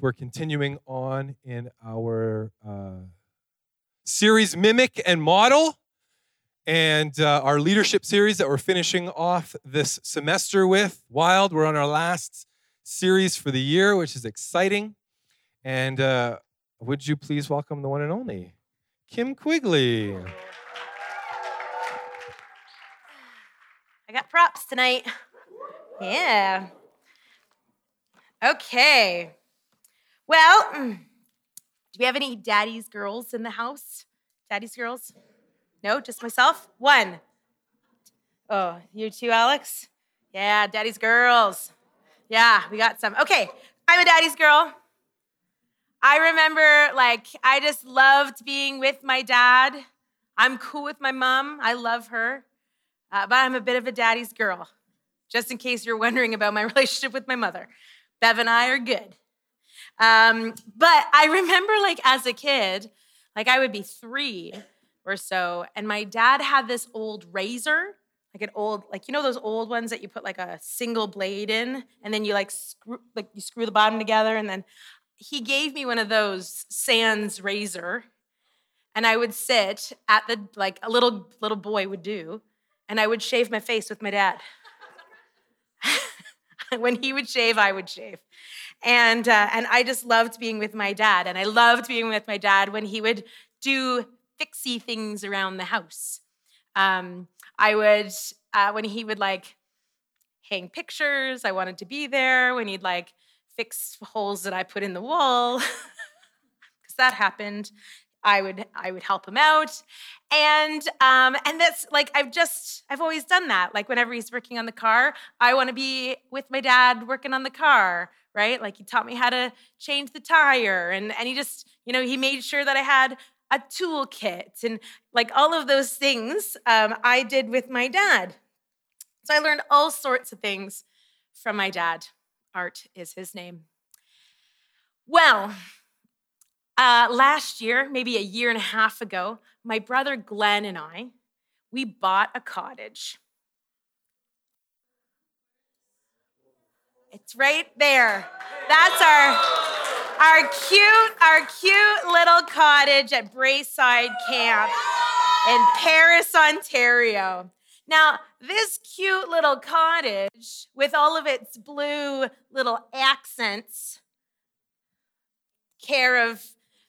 We're continuing on in our uh, series Mimic and Model and uh, our leadership series that we're finishing off this semester with. Wild, we're on our last series for the year, which is exciting. And uh, would you please welcome the one and only Kim Quigley? I got props tonight. Yeah. Okay. Well, do we have any daddy's girls in the house? Daddy's girls? No, just myself? One. Oh, you too, Alex? Yeah, daddy's girls. Yeah, we got some. Okay, I'm a daddy's girl. I remember, like, I just loved being with my dad. I'm cool with my mom. I love her. Uh, but I'm a bit of a daddy's girl, just in case you're wondering about my relationship with my mother. Bev and I are good. Um, but I remember, like, as a kid, like, I would be three or so, and my dad had this old razor, like an old, like, you know, those old ones that you put like a single blade in, and then you like screw, like, you screw the bottom together, and then he gave me one of those sans razor, and I would sit at the, like, a little, little boy would do, and I would shave my face with my dad. when he would shave, I would shave. And, uh, and I just loved being with my dad. And I loved being with my dad when he would do fixy things around the house. Um, I would, uh, when he would like hang pictures, I wanted to be there. When he'd like fix holes that I put in the wall, because that happened. I would I would help him out, and um, and that's like I've just I've always done that. Like whenever he's working on the car, I want to be with my dad working on the car, right? Like he taught me how to change the tire, and and he just you know he made sure that I had a toolkit and like all of those things um, I did with my dad. So I learned all sorts of things from my dad. Art is his name. Well, uh, last year, maybe a year and a half ago, my brother Glenn and I, we bought a cottage. It's right there. That's our our cute our cute little cottage at Braeside Camp in Paris, Ontario. Now, this cute little cottage with all of its blue little accents care of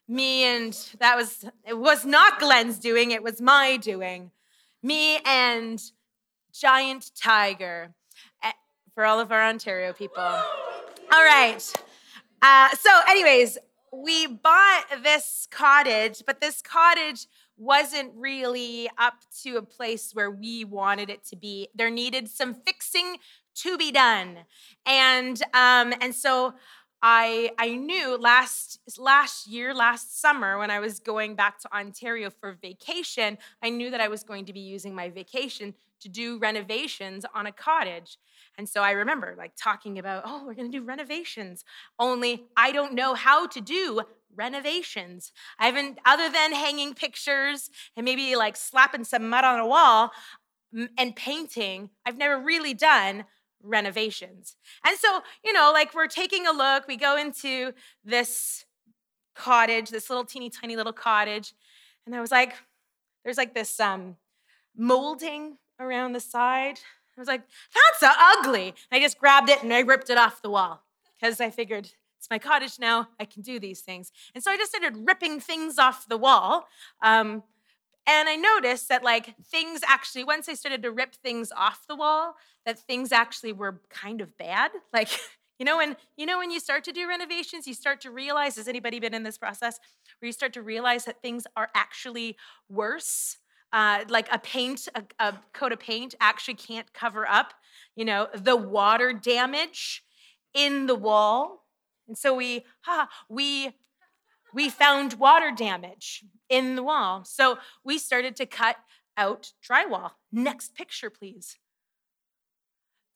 me and that was it was not Glenn's doing, it was my doing. Me and Giant Tiger for all of our Ontario people. All right. Uh, so, anyways, we bought this cottage, but this cottage wasn't really up to a place where we wanted it to be. There needed some fixing to be done, and um, and so I I knew last last year, last summer, when I was going back to Ontario for vacation, I knew that I was going to be using my vacation to do renovations on a cottage. And so I remember like talking about, oh, we're going to do renovations. Only I don't know how to do renovations. I haven't, other than hanging pictures and maybe like slapping some mud on a wall and painting, I've never really done renovations. And so, you know, like we're taking a look, we go into this cottage, this little teeny tiny little cottage, and I was like, there's like this um, molding around the side. I was like, that's so ugly. And I just grabbed it and I ripped it off the wall because I figured it's my cottage now. I can do these things. And so I just started ripping things off the wall. Um, and I noticed that like things actually, once I started to rip things off the wall, that things actually were kind of bad. Like, you know, when you know when you start to do renovations, you start to realize, has anybody been in this process where you start to realize that things are actually worse? Uh, like a paint, a, a coat of paint actually can't cover up, you know, the water damage in the wall. And so we, ha, we we found water damage in the wall. So we started to cut out drywall. Next picture, please.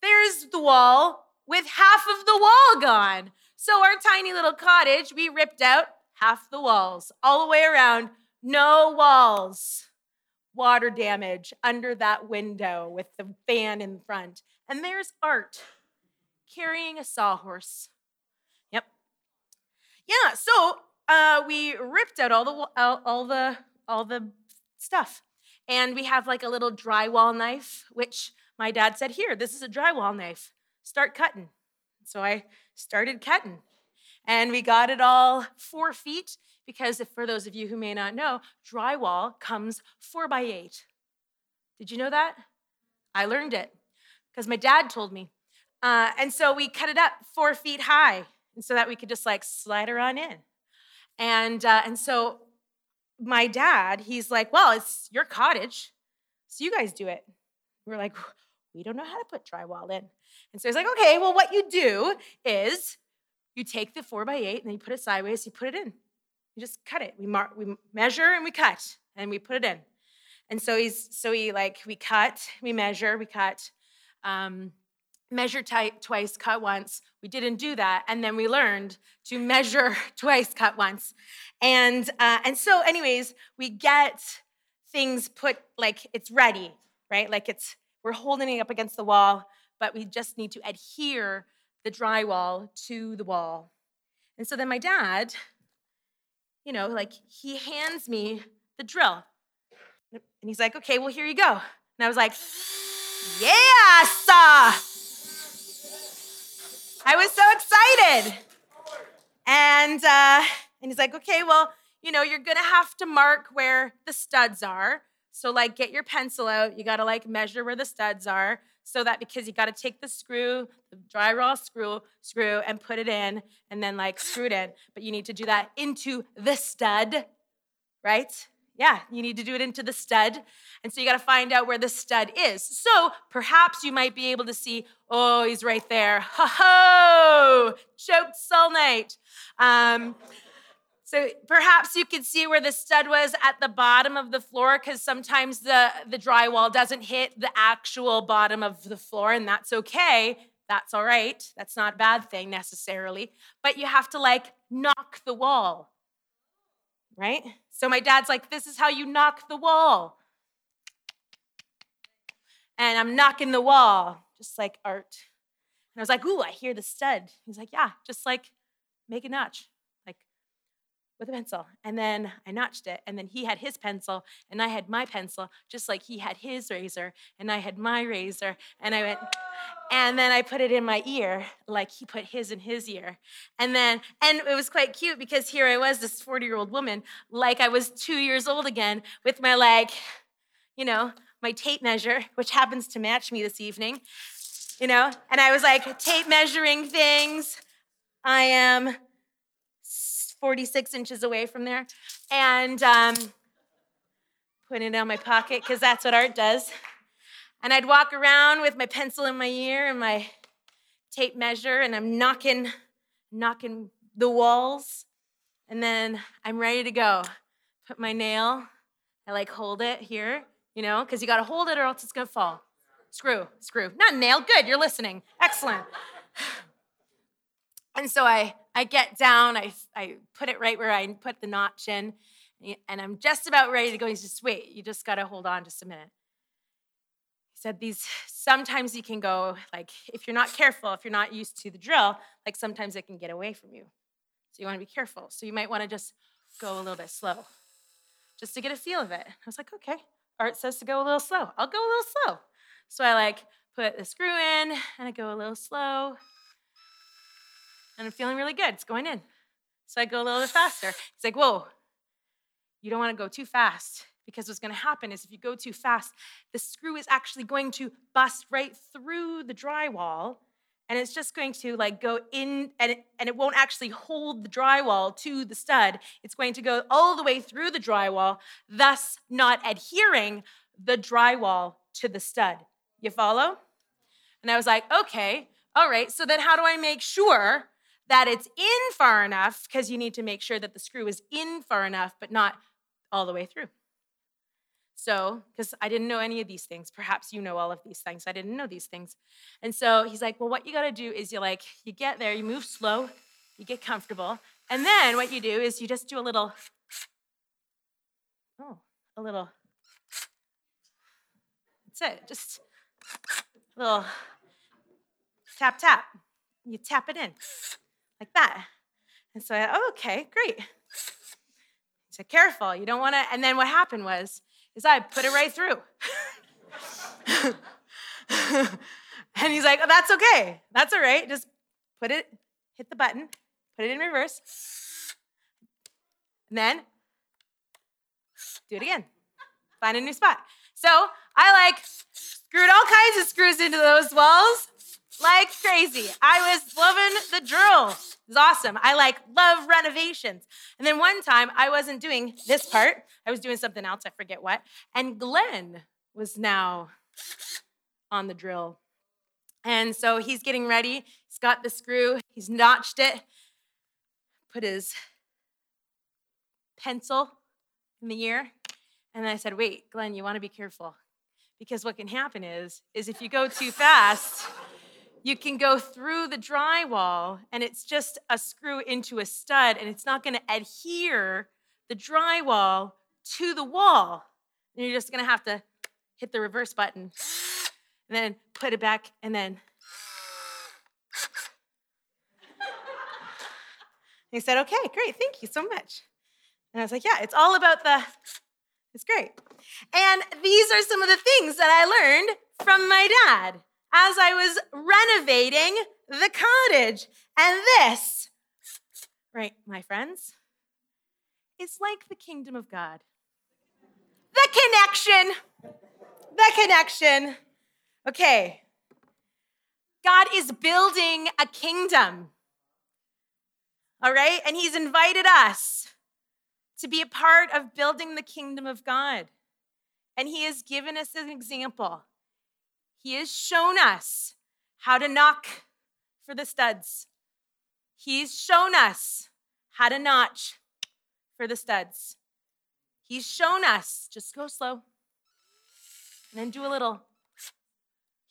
There's the wall with half of the wall gone. So our tiny little cottage, we ripped out half the walls all the way around. No walls. Water damage under that window with the fan in front. And there's Art carrying a sawhorse Yep. Yeah, so uh, we ripped out all the all, all the all the stuff, and we have like a little drywall knife, which my dad said, "Here, this is a drywall knife. Start cutting." So I started cutting, and we got it all four feet because, if for those of you who may not know, drywall comes four by eight. Did you know that? I learned it because my dad told me. Uh, and so we cut it up four feet high, so that we could just like slide her on in. And uh, and so my dad, he's like, "Well, it's your cottage, so you guys do it." We're like, "We don't know how to put drywall in," and so he's like, "Okay, well, what you do is you take the four by eight and then you put it sideways, you put it in, you just cut it. We mark, we measure and we cut, and we put it in." And so he's so he like we cut, we measure, we cut. Um, measure ti- twice, cut once. We didn't do that, and then we learned to measure twice, cut once. And uh, and so, anyways, we get things put like it's ready, right? Like it's we're holding it up against the wall, but we just need to adhere the drywall to the wall. And so then my dad, you know, like he hands me the drill, and he's like, "Okay, well here you go." And I was like, "Yes!" uh." I was so excited. And uh, and he's like, okay, well, you know, you're gonna have to mark where the studs are. So like, get your pencil out. You gotta like measure where the studs are, so that because you gotta take the screw, the drywall screw, screw, and put it in, and then like screw it in. But you need to do that into the stud, right? Yeah, you need to do it into the stud. And so you got to find out where the stud is. So perhaps you might be able to see, oh, he's right there. Ho ho! Choked sulnite. Um, so perhaps you could see where the stud was at the bottom of the floor because sometimes the, the drywall doesn't hit the actual bottom of the floor, and that's okay. That's all right. That's not a bad thing necessarily. But you have to like knock the wall right? So my dad's like, This is how you knock the wall. And I'm knocking the wall, just like art. And I was like, Ooh, I hear the stud. He's like, Yeah, just like make a notch, with a pencil. And then I notched it. And then he had his pencil, and I had my pencil, just like he had his razor, and I had my razor. And I went, and then I put it in my ear, like he put his in his ear. And then, and it was quite cute because here I was, this 40 year old woman, like I was two years old again, with my, like, you know, my tape measure, which happens to match me this evening, you know, and I was like tape measuring things. I am 46 inches away from there. And um, putting it in my pocket because that's what art does. And I'd walk around with my pencil in my ear and my tape measure, and I'm knocking, knocking the walls. And then I'm ready to go. Put my nail, I like hold it here, you know, because you got to hold it or else it's to fall. Screw, screw. Not nail. Good, you're listening. Excellent. And so I, I get down, I, I put it right where I put the notch in, and I'm just about ready to go. He's just, wait, you just got to hold on just a minute. He said, these, sometimes you can go, like, if you're not careful, if you're not used to the drill, like sometimes it can get away from you. So you want to be careful. So you might want to just go a little bit slow, just to get a feel of it. I was like, okay, Art says to go a little slow. I'll go a little slow. So I like put the screw in and I go a little slow and I'm feeling really good. It's going in. So I go a little bit faster. He's like, whoa, you don't want to go too fast because what's going to happen is if you go too fast, the screw is actually going to bust right through the drywall and it's just going to like go in and it, and it won't actually hold the drywall to the stud. It's going to go all the way through the drywall, thus not adhering the drywall to the stud. You follow? And I was like, okay, all right. So then how do I make sure that it's in far enough because you need to make sure that the screw is in far enough, but not all the way through. So, because I didn't know any of these things, perhaps you know all of these things. I didn't know these things. And so he's like, Well, what you got to do is you like, you get there, you move slow, you get comfortable. And then what you do is you just do a little, oh, a little, that's it, just a little tap, tap. You tap it in like that. And so I, oh, okay, great. said, careful, you don't want to. And then what happened was, is I put it right through. and he's like, oh, that's okay. That's all right. Just put it, hit the button, put it in reverse. And then do it again. Find a new spot. So I like screwed all kinds of screws into those walls like crazy. I was loving the drill. It was awesome. I like love renovations. And then one time I wasn't doing this part. I was doing something else. I forget what. And Glenn was now on the drill. And so he's getting ready. He's got the screw. He's notched it. Put his pencil in the ear. And I said, "Wait, Glenn, you want to be careful." Because what can happen is is if you go too fast, you can go through the drywall and it's just a screw into a stud and it's not going to adhere the drywall to the wall. And you're just going to have to hit the reverse button and then put it back and then. he said, okay, great, thank you so much. And I was like, yeah, it's all about the, it's great. And these are some of the things that I learned from my dad as I was renovating the cottage. And this, right, my friends, is like the kingdom of God. The connection. The connection. Okay. God is building a kingdom. All right? And He's invited us to be a part of building the kingdom of God. And He has given us an example. He has shown us how to knock for the studs. He's shown us how to notch for the studs. He's shown us, just go slow and then do a little.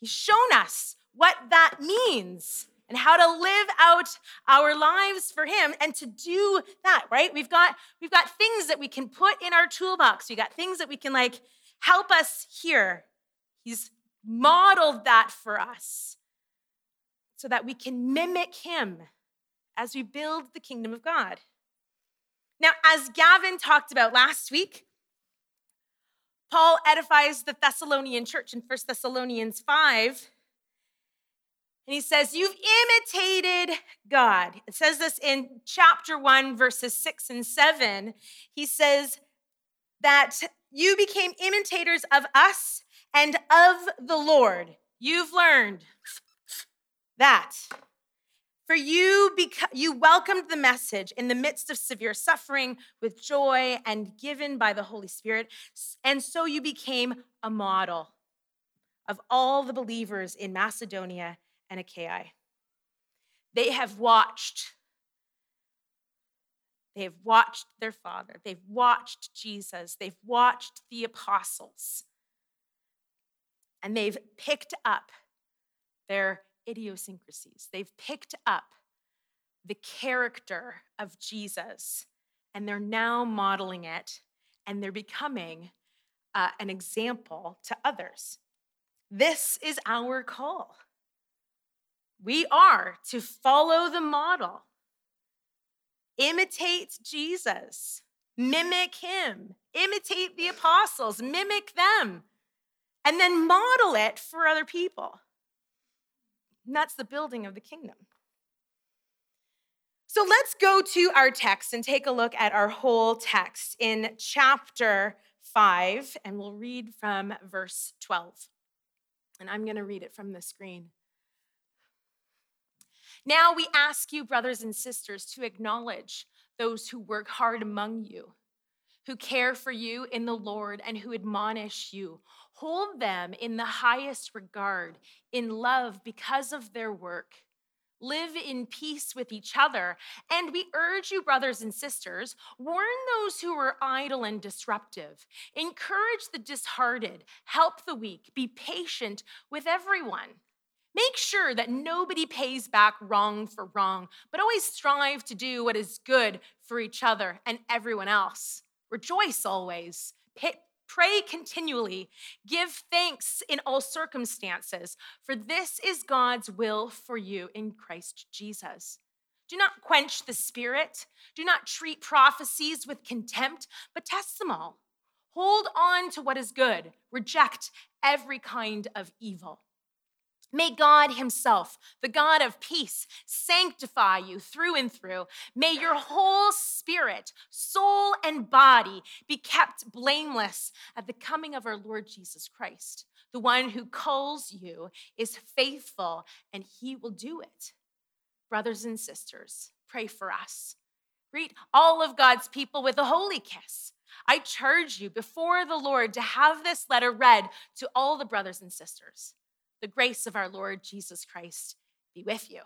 He's shown us what that means and how to live out our lives for him and to do that right we've got we've got things that we can put in our toolbox we got things that we can like help us here he's modeled that for us so that we can mimic him as we build the kingdom of God. Now, as Gavin talked about last week, Paul edifies the Thessalonian church in 1 Thessalonians 5. And he says, You've imitated God. It says this in chapter 1, verses 6 and 7. He says that you became imitators of us and of the Lord. You've learned that. For you, beca- you welcomed the message in the midst of severe suffering with joy and given by the Holy Spirit. And so you became a model of all the believers in Macedonia and Achaia. They have watched. They have watched their father. They've watched Jesus. They've watched the apostles and they've picked up their idiosyncrasies. They've picked up the character of Jesus and they're now modeling it and they're becoming uh, an example to others. This is our call. We are to follow the model, imitate Jesus, mimic him, imitate the apostles, mimic them and then model it for other people. And that's the building of the kingdom. So let's go to our text and take a look at our whole text in chapter 5, and we'll read from verse 12. And I'm going to read it from the screen. Now we ask you, brothers and sisters, to acknowledge those who work hard among you, who care for you in the Lord, and who admonish you. Hold them in the highest regard, in love because of their work. Live in peace with each other. And we urge you, brothers and sisters, warn those who are idle and disruptive. Encourage the disheartened. Help the weak. Be patient with everyone. Make sure that nobody pays back wrong for wrong, but always strive to do what is good for each other and everyone else. Rejoice always. Pray continually. Give thanks in all circumstances, for this is God's will for you in Christ Jesus. Do not quench the spirit. Do not treat prophecies with contempt, but test them all. Hold on to what is good. Reject every kind of evil. May God Himself, the God of peace, sanctify you through and through. May your whole spirit, soul, and body be kept blameless at the coming of our Lord Jesus Christ. The one who calls you is faithful, and He will do it. Brothers and sisters, pray for us. Greet all of God's people with a holy kiss. I charge you before the Lord to have this letter read to all the brothers and sisters. The grace of our Lord Jesus Christ be with you.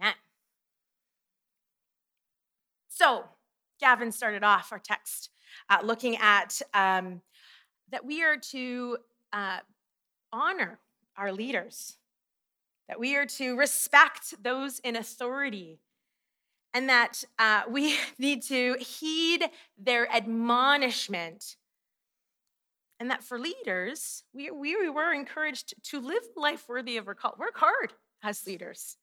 Amen. So, Gavin started off our text uh, looking at um, that we are to uh, honor our leaders, that we are to respect those in authority, and that uh, we need to heed their admonishment and that for leaders, we, we were encouraged to live life worthy of our call. Work hard as leaders.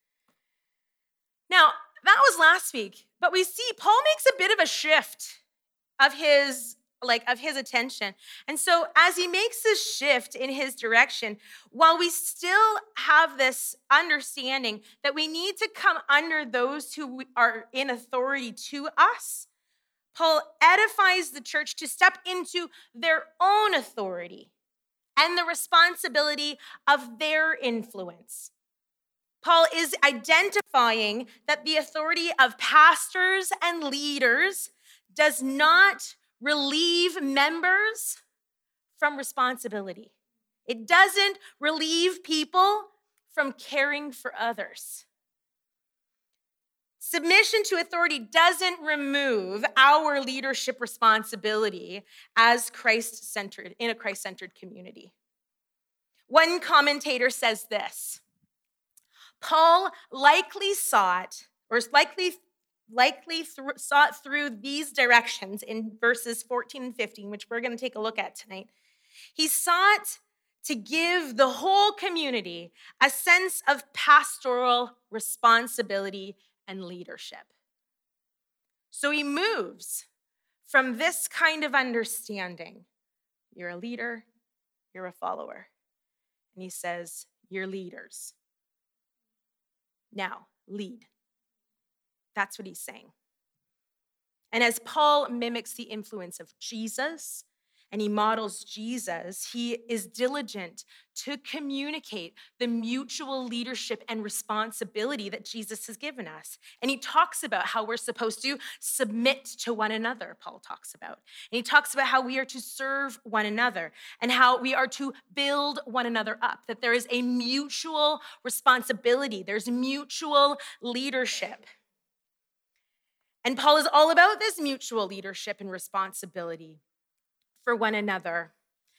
Now, that was last week, but we see Paul makes a bit of a shift of his like of his attention. And so as he makes this shift in his direction, while we still have this understanding that we need to come under those who are in authority to us, Paul edifies the church to step into their own authority and the responsibility of their influence. Paul is identifying that the authority of pastors and leaders does not relieve members from responsibility. It doesn't relieve people from caring for others. Submission to authority doesn't remove our leadership responsibility as Christ centered, in a Christ centered community. One commentator says this Paul likely sought, or likely, likely th- sought through these directions in verses 14 and 15, which we're going to take a look at tonight. He sought to give the whole community a sense of pastoral responsibility and leadership. So he moves from this kind of understanding you're a leader, you're a follower. And he says, You're leaders. Now, lead. That's what he's saying. And as Paul mimics the influence of Jesus and he models Jesus, he is diligent to communicate the mutual leadership and responsibility that Jesus has given us. And he talks about how we're supposed to submit to one another, Paul talks about. And he talks about how we are to serve one another and how we are to build one another up, that there is a mutual responsibility, there's mutual leadership. And Paul is all about this mutual leadership and responsibility for one another.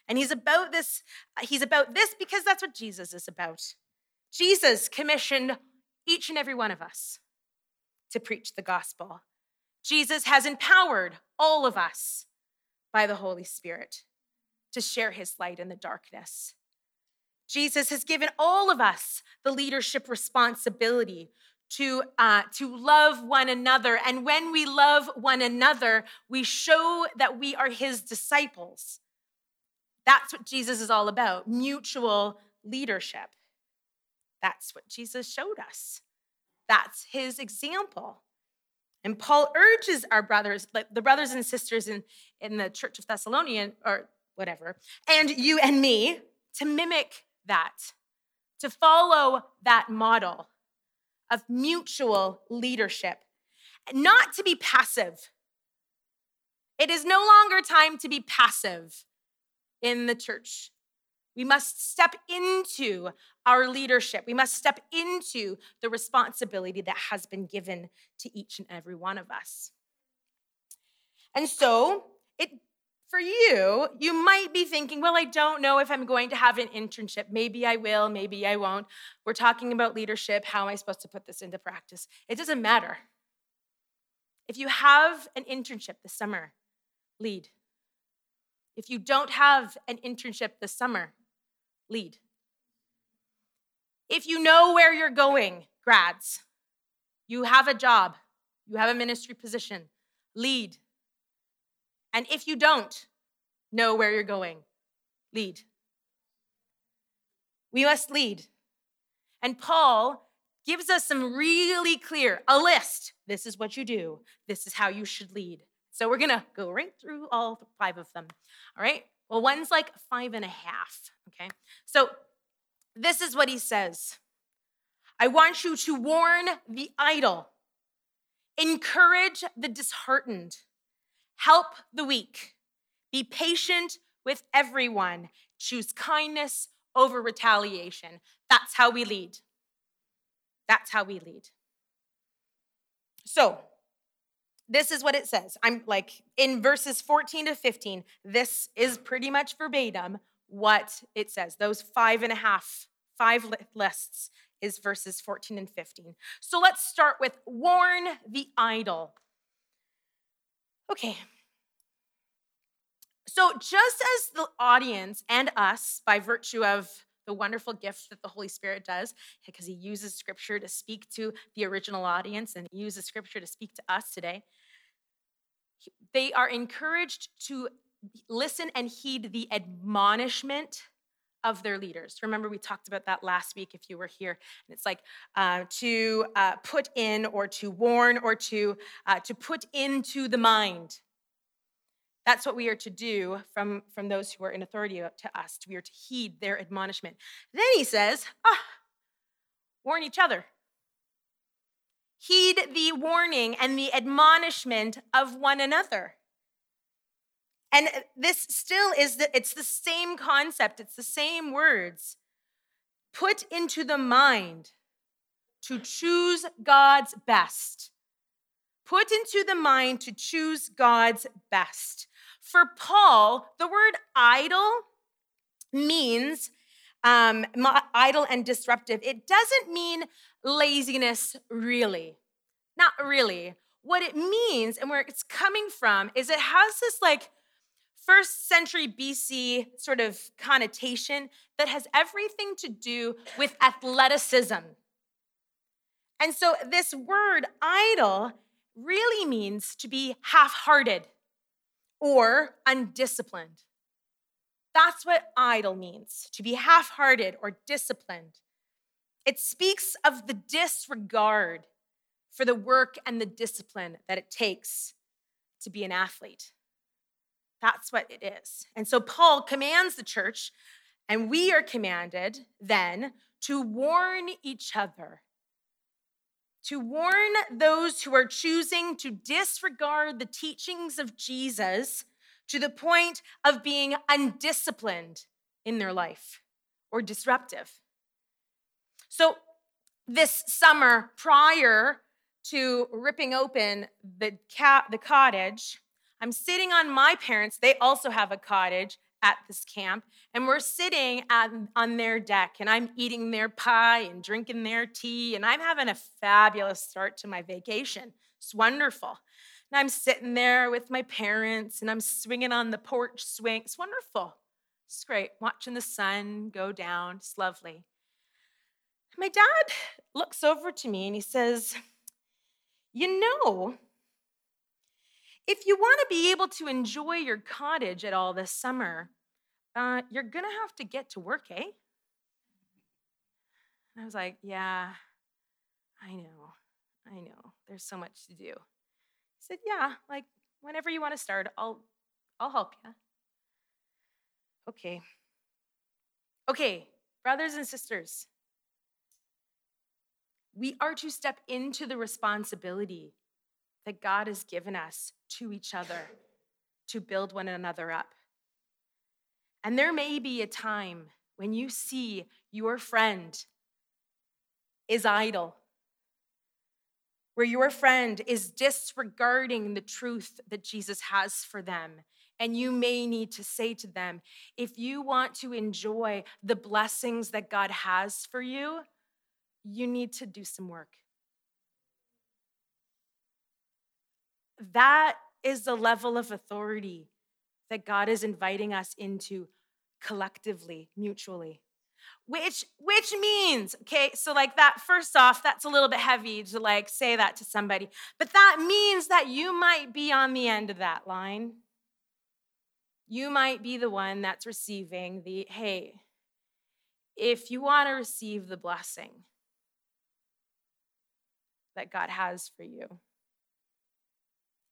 And he's about this, uh, he's about this because that's what Jesus is about. Jesus commissioned each and every one of us to preach the gospel. Jesus has empowered all of us by the Holy Spirit to share his light in the darkness. Jesus has given all of us the leadership responsibility to, uh, to love one another. And when we love one another, we show that we are his disciples. That's what Jesus is all about mutual leadership. That's what Jesus showed us. That's his example. And Paul urges our brothers, the brothers and sisters in, in the church of Thessalonian, or whatever, and you and me, to mimic that, to follow that model of mutual leadership, not to be passive. It is no longer time to be passive in the church. We must step into our leadership. We must step into the responsibility that has been given to each and every one of us. And so it for you, you might be thinking, well, I don't know if I'm going to have an internship. Maybe I will, maybe I won't. We're talking about leadership. How am I supposed to put this into practice? It doesn't matter. If you have an internship this summer, lead. If you don't have an internship this summer, lead. If you know where you're going, grads, You have a job, you have a ministry position. Lead. And if you don't know where you're going, lead. We must lead. And Paul gives us some really clear, a list. This is what you do, this is how you should lead. So we're gonna go right through all five of them. All right? Well, one's like five and a half. Okay. So this is what he says I want you to warn the idle, encourage the disheartened, help the weak, be patient with everyone, choose kindness over retaliation. That's how we lead. That's how we lead. So, this is what it says. I'm like in verses 14 to 15, this is pretty much verbatim what it says. Those five and a half, five lists is verses 14 and 15. So let's start with warn the idle. Okay. So just as the audience and us, by virtue of the wonderful gift that the Holy Spirit does, because he uses scripture to speak to the original audience and uses scripture to speak to us today, they are encouraged to listen and heed the admonishment of their leaders. Remember, we talked about that last week if you were here. And it's like uh, to uh, put in or to warn or to, uh, to put into the mind. That's what we are to do from, from those who are in authority to us. We are to heed their admonishment. Then he says, ah, warn each other. Heed the warning and the admonishment of one another. And this still is the, it's the same concept, it's the same words. Put into the mind to choose God's best. Put into the mind to choose God's best. For Paul, the word idle means um, idle and disruptive. It doesn't mean laziness, really. Not really. What it means and where it's coming from is it has this like first century BC sort of connotation that has everything to do with athleticism. And so this word idle really means to be half hearted or undisciplined. That's what idle means to be half hearted or disciplined. It speaks of the disregard for the work and the discipline that it takes to be an athlete. That's what it is. And so Paul commands the church, and we are commanded then to warn each other, to warn those who are choosing to disregard the teachings of Jesus to the point of being undisciplined in their life or disruptive. So, this summer, prior to ripping open the, cat, the cottage, I'm sitting on my parents, they also have a cottage at this camp, and we're sitting at, on their deck, and I'm eating their pie and drinking their tea, and I'm having a fabulous start to my vacation. It's wonderful. And I'm sitting there with my parents, and I'm swinging on the porch swing. It's wonderful. It's great, watching the sun go down. It's lovely. My dad looks over to me and he says, You know, if you want to be able to enjoy your cottage at all this summer, uh, you're going to have to get to work, eh? And I was like, Yeah, I know. I know. There's so much to do. He said, Yeah, like whenever you want to start, I'll I'll help you. Okay. Okay, brothers and sisters, we are to step into the responsibility that God has given us to each other to build one another up. And there may be a time when you see your friend is idle, where your friend is disregarding the truth that Jesus has for them. And you may need to say to them, if you want to enjoy the blessings that God has for you, you need to do some work. That is the level of authority that God is inviting us into collectively, mutually. which which means okay so like that first off that's a little bit heavy to like say that to somebody but that means that you might be on the end of that line you might be the one that's receiving the hey if you want to receive the blessing that god has for you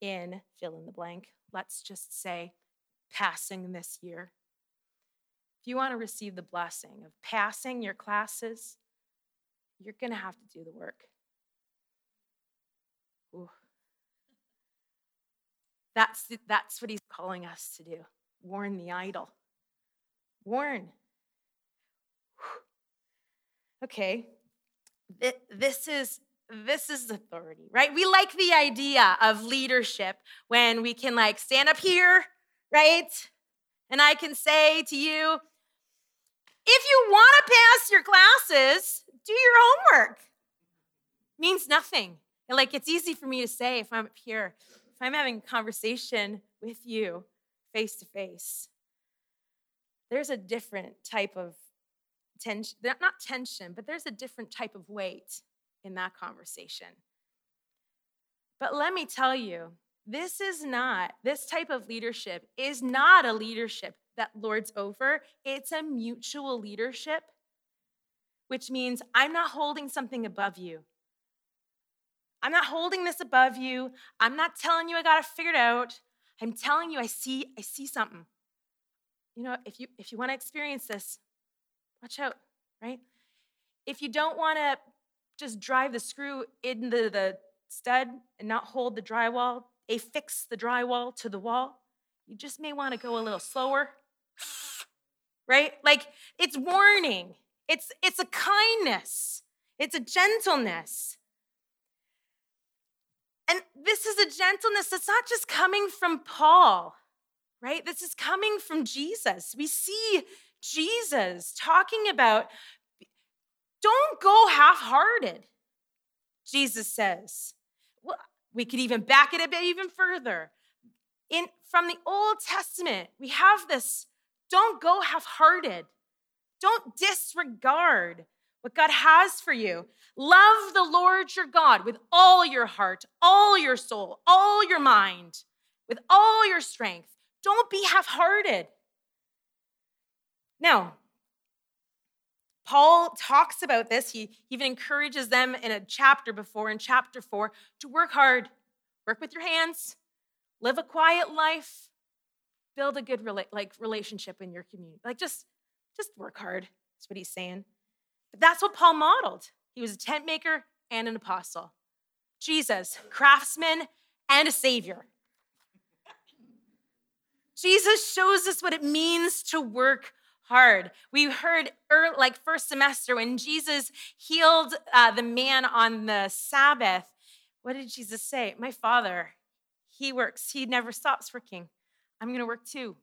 in fill in the blank let's just say passing this year if you want to receive the blessing of passing your classes, you're going to have to do the work. Ooh. That's, that's what he's calling us to do warn the idle. Warn. Okay, this is this is authority, right? We like the idea of leadership when we can like stand up here, right? And I can say to you, if you want to pass your classes, do your homework. Means nothing. like it's easy for me to say if I'm up here, if I'm having a conversation with you face to face. There's a different type of tension, not tension, but there's a different type of weight in that conversation. But let me tell you, this is not, this type of leadership is not a leadership that lords over, it's a mutual leadership, which means I'm not holding something above you. I'm not holding this above you. I'm not telling you I got it figured out. I'm telling you I see I see something. You know, if you if you want to experience this, watch out, right? If you don't want to just drive the screw into the the stud and not hold the drywall, affix the drywall to the wall, you just may want to go a little slower right? Like it's warning. It's it's a kindness. It's a gentleness. And this is a gentleness that's not just coming from Paul, right? This is coming from Jesus. We see Jesus talking about don't go half hearted, Jesus says. Well, we could even back it a bit even further. In, from the Old Testament, we have this don't go half hearted. Don't disregard what God has for you. Love the Lord your God with all your heart, all your soul, all your mind, with all your strength. Don't be half hearted. Now, Paul talks about this. He even encourages them in a chapter before, in chapter four, to work hard, work with your hands, live a quiet life, build a good rela- like relationship in your community. Like just just work hard. That's what he's saying. But that's what Paul modeled. He was a tent maker and an apostle. Jesus, craftsman and a savior. Jesus shows us what it means to work hard. We heard early, like first semester when Jesus healed uh, the man on the Sabbath. What did Jesus say? My father, he works, he never stops working. I'm going to work too.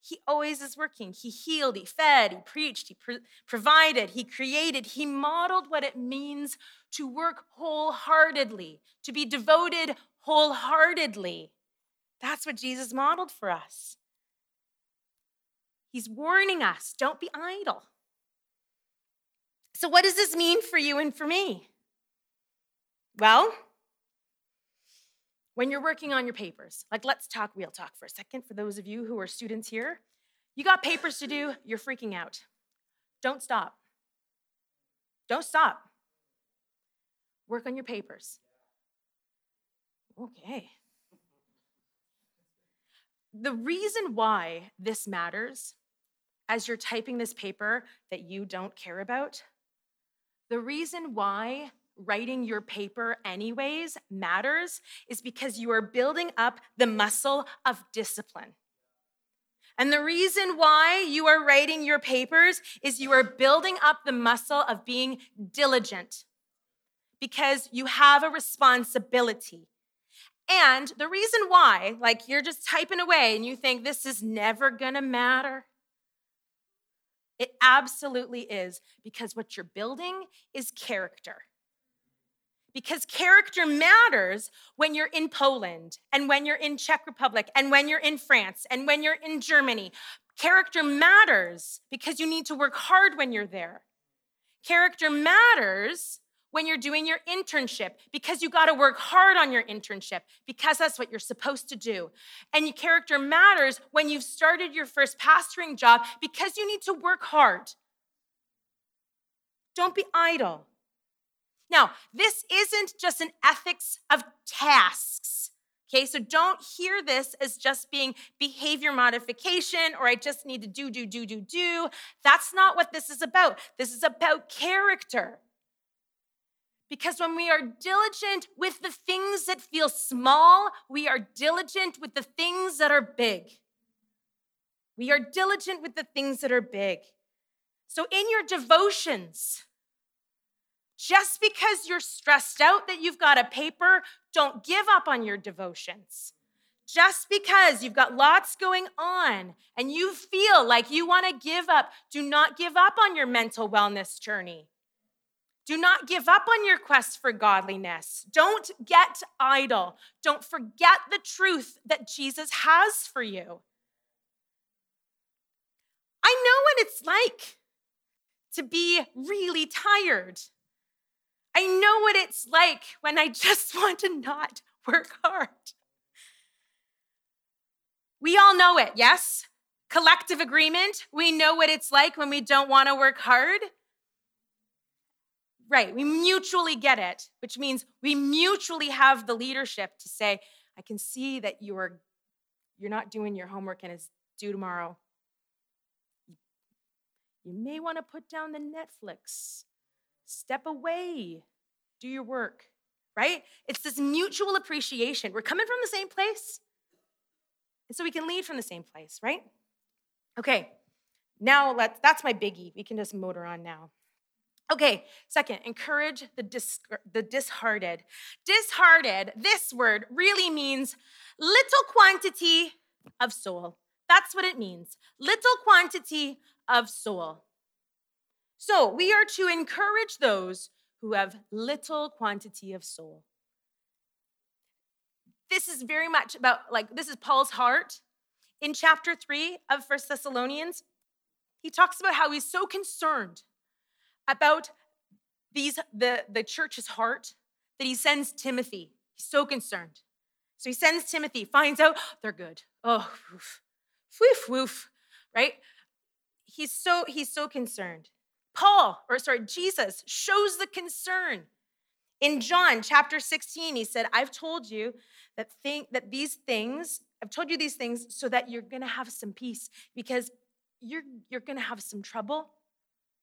He always is working. He healed, he fed, he preached, he pro- provided, he created, he modeled what it means to work wholeheartedly, to be devoted wholeheartedly. That's what Jesus modeled for us. He's warning us don't be idle. So, what does this mean for you and for me? Well, when you're working on your papers, like let's talk real talk for a second for those of you who are students here. You got papers to do, you're freaking out. Don't stop. Don't stop. Work on your papers. Okay. The reason why this matters as you're typing this paper that you don't care about, the reason why writing your paper anyways matters is because you are building up the muscle of discipline. And the reason why you are writing your papers is you are building up the muscle of being diligent because you have a responsibility. And the reason why, like you're just typing away and you think this is never gonna matter, it absolutely is because what you're building is character because character matters when you're in Poland and when you're in Czech Republic and when you're in France and when you're in Germany. Character matters because you need to work hard when you're there. Character matters when you're doing your internship because you got to work hard on your internship because that's what you're supposed to do. And your character matters when you've started your first pastoring job because you need to work hard. Don't be idle. Now, this isn't just an ethics of tasks. Okay, so don't hear this as just being behavior modification or I just need to do, do, do, do, do. That's not what this is about. This is about character. Because when we are diligent with the things that feel small, we are diligent with the things that are big. We are diligent with the things that are big. So, in your devotions, just because you're stressed out that you've got a paper, don't give up on your devotions. Just because you've got lots going on and you feel like you want to give up, do not give up on your mental wellness journey. Do not give up on your quest for godliness. Don't get idle. Don't forget the truth that Jesus has for you. I know what it's like to be really tired. I know what it's like when I just want to not work hard. We all know it, yes? Collective agreement. We know what it's like when we don't want to work hard. Right, we mutually get it, which means we mutually have the leadership to say, I can see that you are you're not doing your homework and it's due tomorrow. You may want to put down the Netflix. Step away. Do your work. Right? It's this mutual appreciation. We're coming from the same place. And so we can lead from the same place, right? Okay. Now let's that's my biggie. We can just motor on now. Okay, second, encourage the, dis- the disheartened. Disheartened, this word really means little quantity of soul. That's what it means little quantity of soul. So we are to encourage those who have little quantity of soul. This is very much about, like, this is Paul's heart. In chapter three of First Thessalonians, he talks about how he's so concerned about these the, the church's heart that he sends Timothy. He's so concerned. So he sends Timothy, finds out they're good. Oh, woof, woof, woof, right? He's so he's so concerned. Paul, or sorry, Jesus shows the concern. In John chapter 16, he said, I've told you that think that these things, I've told you these things so that you're gonna have some peace because you're you're gonna have some trouble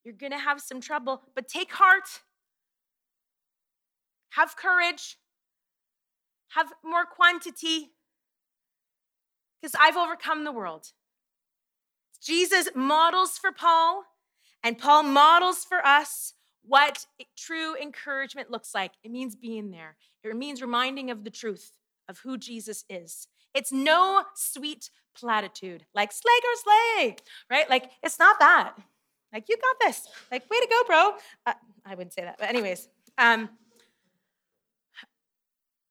you're going to have some trouble, but take heart. Have courage. Have more quantity. Because I've overcome the world. Jesus models for Paul, and Paul models for us what true encouragement looks like. It means being there, it means reminding of the truth of who Jesus is. It's no sweet platitude like slay or slay, right? Like, it's not that. Like, you got this. Like, way to go, bro. Uh, I wouldn't say that, but, anyways. Um,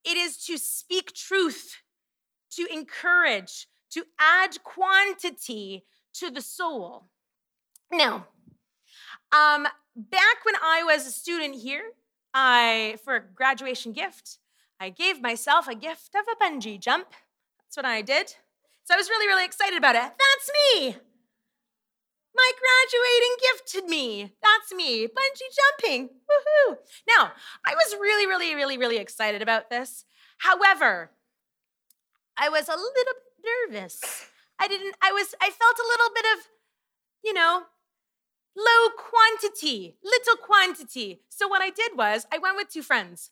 it is to speak truth, to encourage, to add quantity to the soul. Now, um, back when I was a student here, I for a graduation gift, I gave myself a gift of a bungee jump. That's what I did. So I was really, really excited about it. That's me. My graduating gift to me. That's me. Bungee jumping. Woohoo. Now, I was really, really, really, really excited about this. However, I was a little bit nervous. I didn't, I was, I felt a little bit of, you know, low quantity, little quantity. So what I did was I went with two friends.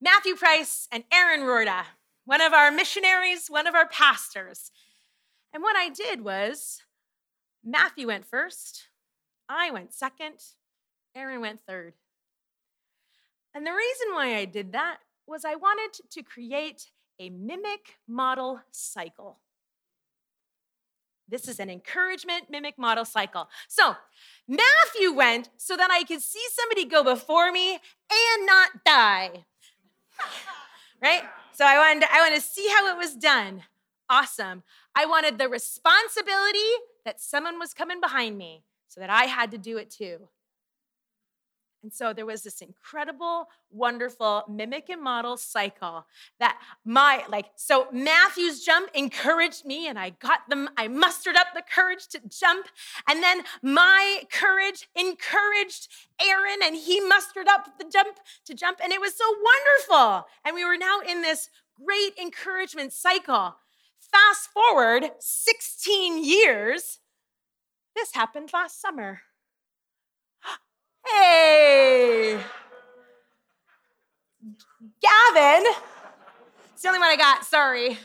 Matthew Price and Aaron Rorda, one of our missionaries, one of our pastors. And what I did was Matthew went first, I went second, Aaron went third. And the reason why I did that was I wanted to create a mimic model cycle. This is an encouragement mimic model cycle. So Matthew went so that I could see somebody go before me and not die. right? So I wanted to, I wanted to see how it was done. Awesome. I wanted the responsibility that someone was coming behind me so that I had to do it too. And so there was this incredible, wonderful mimic and model cycle that my, like, so Matthew's jump encouraged me and I got them, I mustered up the courage to jump. And then my courage encouraged Aaron and he mustered up the jump to jump. And it was so wonderful. And we were now in this great encouragement cycle. Fast forward 16 years, this happened last summer. Hey! Gavin, it's the only one I got, sorry,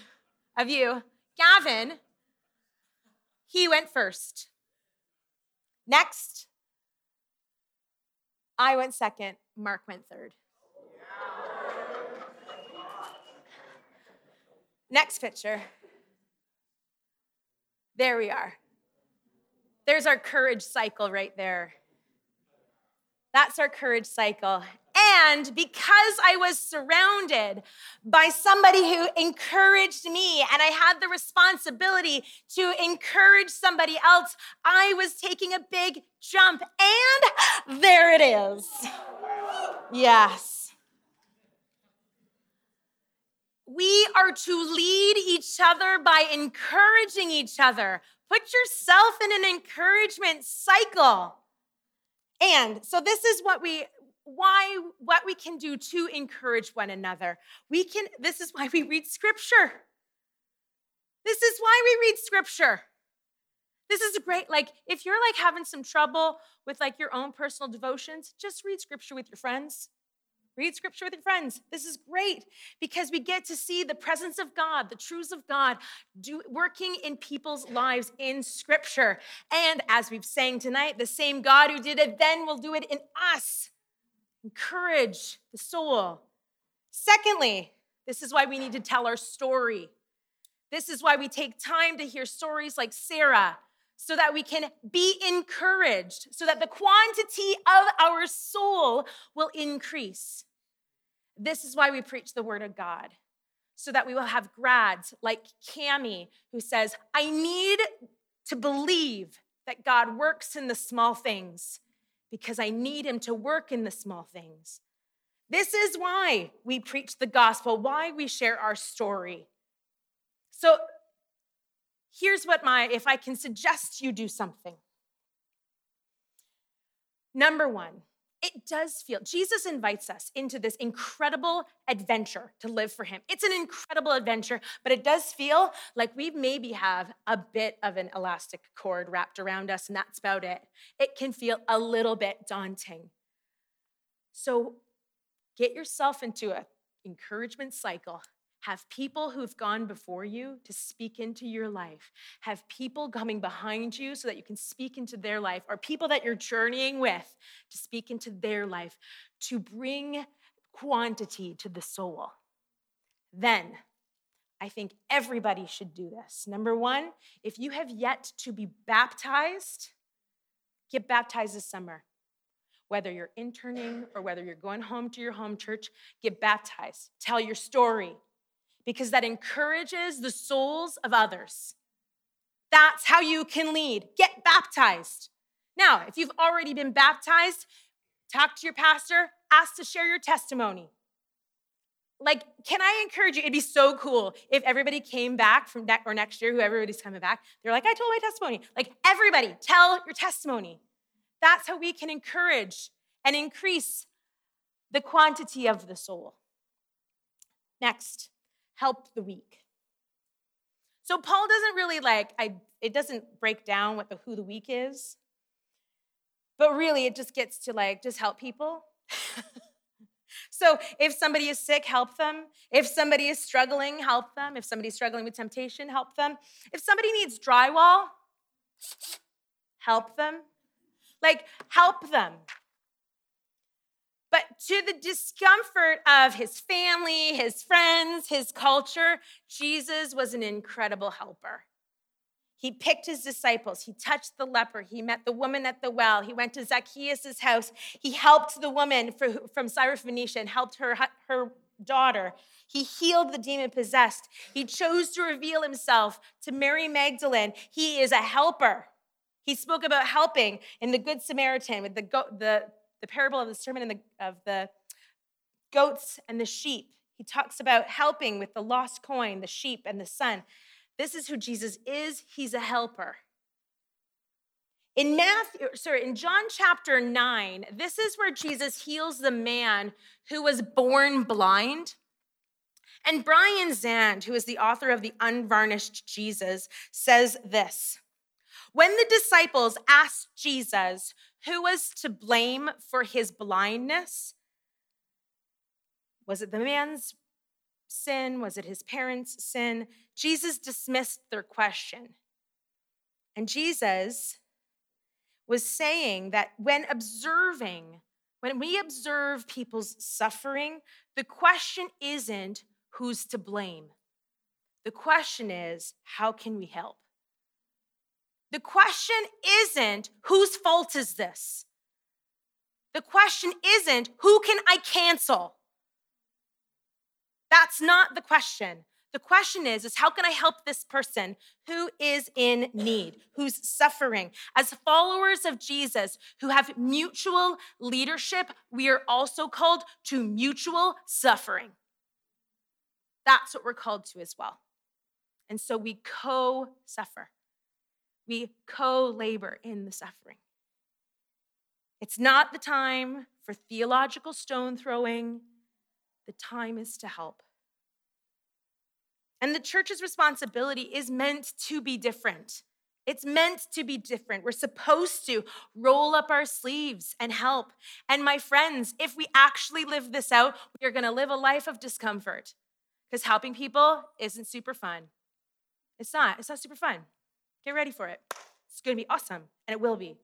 of you. Gavin, he went first. Next, I went second, Mark went third. Next picture. There we are. There's our courage cycle right there. That's our courage cycle. And because I was surrounded by somebody who encouraged me and I had the responsibility to encourage somebody else, I was taking a big jump. And there it is. Yes. We are to lead each other by encouraging each other. Put yourself in an encouragement cycle. And so this is what we why what we can do to encourage one another. We can this is why we read scripture. This is why we read scripture. This is a great like if you're like having some trouble with like your own personal devotions, just read scripture with your friends. Read scripture with your friends. This is great because we get to see the presence of God, the truths of God, do, working in people's lives in scripture. And as we've sang tonight, the same God who did it then will do it in us. Encourage the soul. Secondly, this is why we need to tell our story. This is why we take time to hear stories like Sarah so that we can be encouraged, so that the quantity of our soul will increase. This is why we preach the word of God, so that we will have grads like Cami who says, I need to believe that God works in the small things because I need him to work in the small things. This is why we preach the gospel, why we share our story. So here's what my, if I can suggest you do something. Number one, it does feel, Jesus invites us into this incredible adventure to live for him. It's an incredible adventure, but it does feel like we maybe have a bit of an elastic cord wrapped around us, and that's about it. It can feel a little bit daunting. So get yourself into an encouragement cycle have people who've gone before you to speak into your life. Have people coming behind you so that you can speak into their life, or people that you're journeying with to speak into their life, to bring quantity to the soul. Then, I think everybody should do this. Number one, if you have yet to be baptized, get baptized this summer. Whether you're interning or whether you're going home to your home church, get baptized. Tell your story because that encourages the souls of others. That's how you can lead. Get baptized. Now, if you've already been baptized, talk to your pastor, ask to share your testimony. Like, can I encourage you? It'd be so cool if everybody came back from or next year, who everybody's coming back. They're like, I told my testimony. Like, everybody, tell your testimony. That's how we can encourage and increase the quantity of the soul. Next, help the weak. So Paul doesn't really like, I, it doesn't break down what the who the weak is, but really it just gets to like, just help people. so if somebody is sick, help them. If somebody is struggling, help them. If somebody's struggling with temptation, help them. If somebody needs drywall, help them. Like, help them but to the discomfort of his family, his friends, his culture, Jesus was an incredible helper. He picked his disciples. He touched the leper. He met the woman at the well. He went to Zacchaeus' house. He helped the woman from Syrophoenicia and helped her, her daughter. He healed the demon possessed. He chose to reveal himself to Mary Magdalene. He is a helper. He spoke about helping in the Good Samaritan with the, the, the parable of the sermon the, of the goats and the sheep. He talks about helping with the lost coin, the sheep, and the son. This is who Jesus is. He's a helper. In Matthew, sorry, in John chapter 9, this is where Jesus heals the man who was born blind. And Brian Zahnd, who is the author of The Unvarnished Jesus, says this When the disciples asked Jesus who was to blame for his blindness, was it the man's sin? Was it his parents' sin? Jesus dismissed their question. And Jesus was saying that when observing, when we observe people's suffering, the question isn't who's to blame. The question is, how can we help? The question isn't whose fault is this? The question isn't who can I cancel? That's not the question. The question is, is how can I help this person who is in need, who's suffering? As followers of Jesus who have mutual leadership, we are also called to mutual suffering. That's what we're called to as well. And so we co suffer, we co labor in the suffering. It's not the time for theological stone throwing, the time is to help. And the church's responsibility is meant to be different. It's meant to be different. We're supposed to roll up our sleeves and help. And my friends, if we actually live this out, we are going to live a life of discomfort because helping people isn't super fun. It's not. It's not super fun. Get ready for it. It's going to be awesome, and it will be,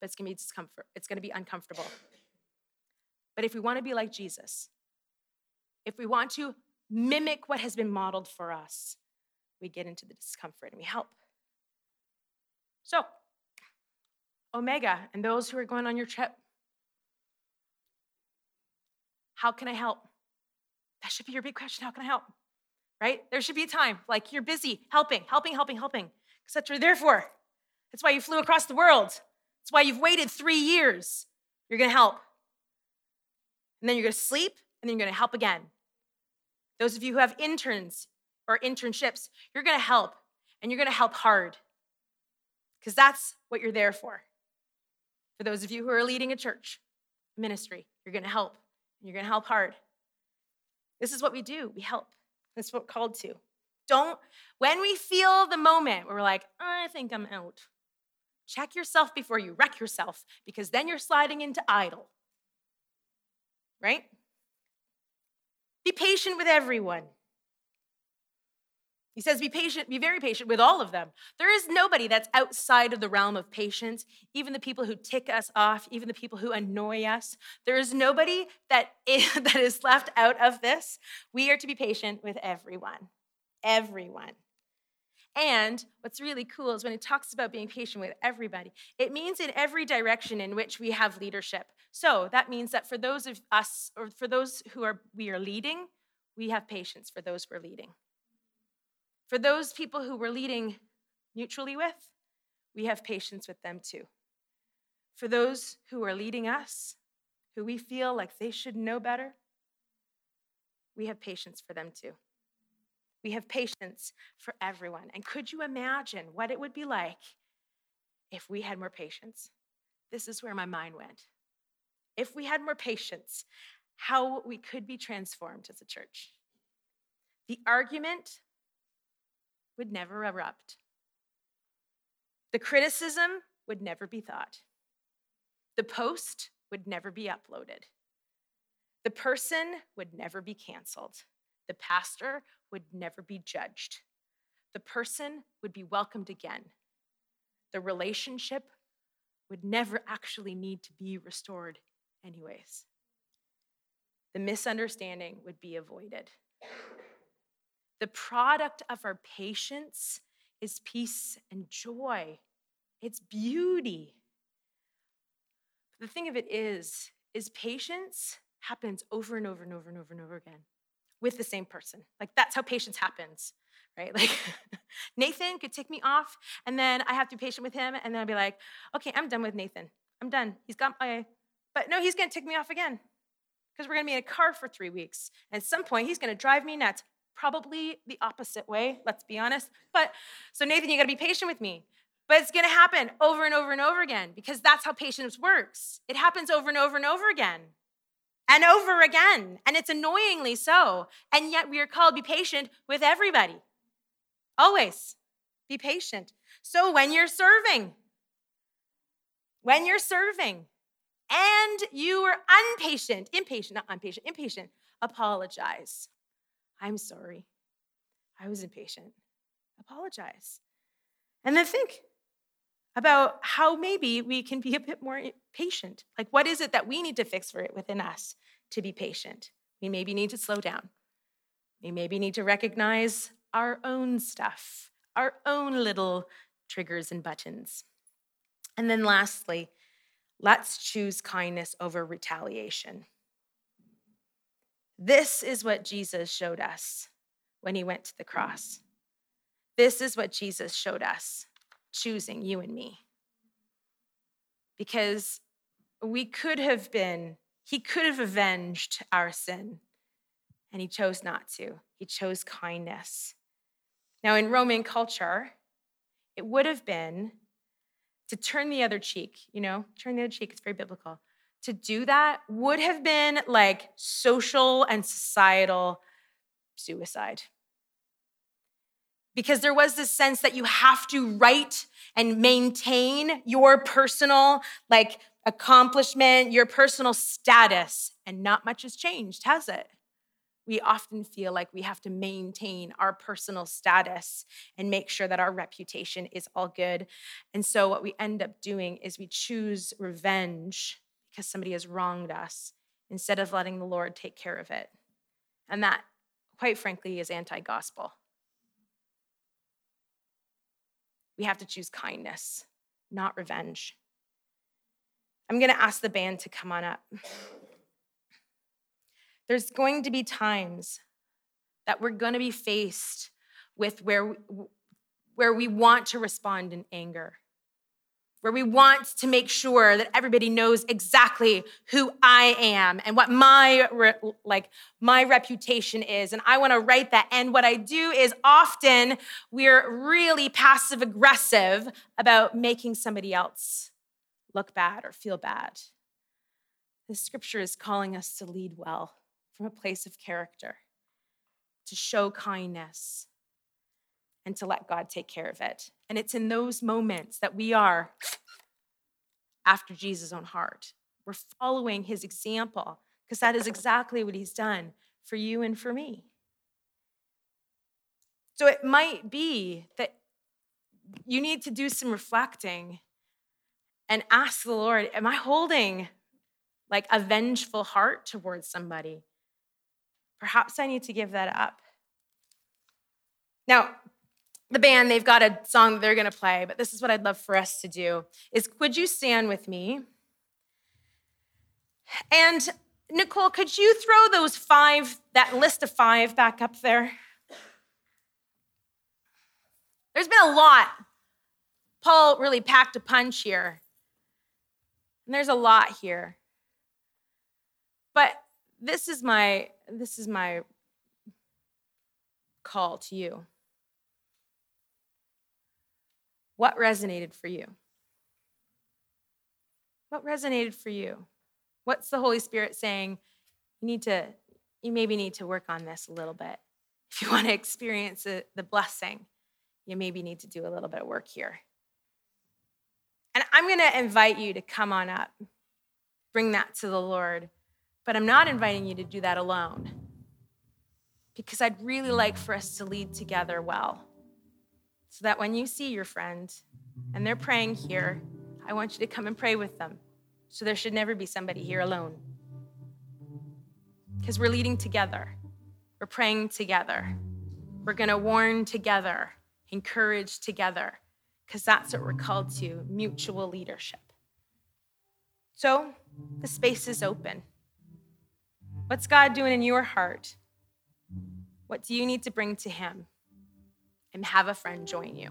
but it's going to be discomfort. It's going to be uncomfortable. But if we want to be like Jesus, if we want to mimic what has been modeled for us, we get into the discomfort and we help. So, Omega and those who are going on your trip, how can I help? That should be your big question. How can I help? Right? There should be a time like you're busy helping, helping, helping, helping, that's what you're there for. That's why you flew across the world. That's why you've waited three years. You're going to help. And then you're going to sleep, and then you're going to help again. Those of you who have interns or internships, you're going to help and you're going to help hard because that's what you're there for. For those of you who are leading a church ministry, you're going to help and you're going to help hard. This is what we do. We help. That's what we're called to. Don't, when we feel the moment where we're like, I think I'm out, check yourself before you wreck yourself because then you're sliding into idle. Right? Be patient with everyone. He says, be patient, be very patient with all of them. There is nobody that's outside of the realm of patience, even the people who tick us off, even the people who annoy us. There is nobody that is, that is left out of this. We are to be patient with everyone. Everyone. And what's really cool is when it talks about being patient with everybody, it means in every direction in which we have leadership. So that means that for those of us, or for those who are we are leading, we have patience for those we're leading. For those people who we're leading mutually with, we have patience with them too. For those who are leading us, who we feel like they should know better, we have patience for them too. We have patience for everyone. And could you imagine what it would be like if we had more patience? This is where my mind went. If we had more patience, how we could be transformed as a church. The argument would never erupt. The criticism would never be thought. The post would never be uploaded. The person would never be canceled. The pastor would never be judged. The person would be welcomed again. The relationship would never actually need to be restored, anyways. The misunderstanding would be avoided. The product of our patience is peace and joy. It's beauty. The thing of it is, is patience happens over and over and over and over and over again. With the same person. Like that's how patience happens, right? Like Nathan could tick me off, and then I have to be patient with him, and then I'd be like, okay, I'm done with Nathan. I'm done. He's got my, but no, he's gonna tick me off again because we're gonna be in a car for three weeks. And at some point, he's gonna drive me nuts. Probably the opposite way, let's be honest. But so, Nathan, you gotta be patient with me. But it's gonna happen over and over and over again because that's how patience works. It happens over and over and over again and over again. And it's annoyingly so. And yet we are called to be patient with everybody. Always be patient. So when you're serving, when you're serving and you are impatient, impatient, not impatient, impatient, apologize. I'm sorry. I was impatient. Apologize. And then think about how maybe we can be a bit more patient. Like, what is it that we need to fix for it within us to be patient? We maybe need to slow down. We maybe need to recognize our own stuff, our own little triggers and buttons. And then lastly, let's choose kindness over retaliation. This is what Jesus showed us when he went to the cross. This is what Jesus showed us choosing you and me. Because we could have been, he could have avenged our sin, and he chose not to. He chose kindness. Now, in Roman culture, it would have been to turn the other cheek, you know, turn the other cheek, it's very biblical. To do that would have been like social and societal suicide because there was this sense that you have to write and maintain your personal like accomplishment, your personal status, and not much has changed, has it? We often feel like we have to maintain our personal status and make sure that our reputation is all good. And so, what we end up doing is we choose revenge because somebody has wronged us instead of letting the Lord take care of it. And that, quite frankly, is anti gospel. We have to choose kindness, not revenge. I'm going to ask the band to come on up. There's going to be times that we're going to be faced with where where we want to respond in anger where we want to make sure that everybody knows exactly who I am and what my like my reputation is and I want to write that and what I do is often we're really passive aggressive about making somebody else look bad or feel bad. The scripture is calling us to lead well from a place of character, to show kindness, and to let God take care of it. And it's in those moments that we are after Jesus' own heart. We're following his example because that is exactly what he's done for you and for me. So it might be that you need to do some reflecting and ask the Lord, Am I holding like a vengeful heart towards somebody? Perhaps I need to give that up. Now, the band they've got a song that they're going to play but this is what i'd love for us to do is would you stand with me? And nicole could you throw those five that list of five back up there? There's been a lot. Paul really packed a punch here. And there's a lot here. But this is my this is my call to you what resonated for you? What resonated for you? What's the Holy Spirit saying? You need to, you maybe need to work on this a little bit. If you want to experience the blessing, you maybe need to do a little bit of work here. And I'm going to invite you to come on up, bring that to the Lord. But I'm not inviting you to do that alone because I'd really like for us to lead together well so that when you see your friend and they're praying here, I want you to come and pray with them. So there should never be somebody here alone. Because we're leading together, we're praying together, we're gonna warn together, encourage together, because that's what we're called to mutual leadership. So the space is open. What's God doing in your heart? What do you need to bring to Him? And have a friend join you.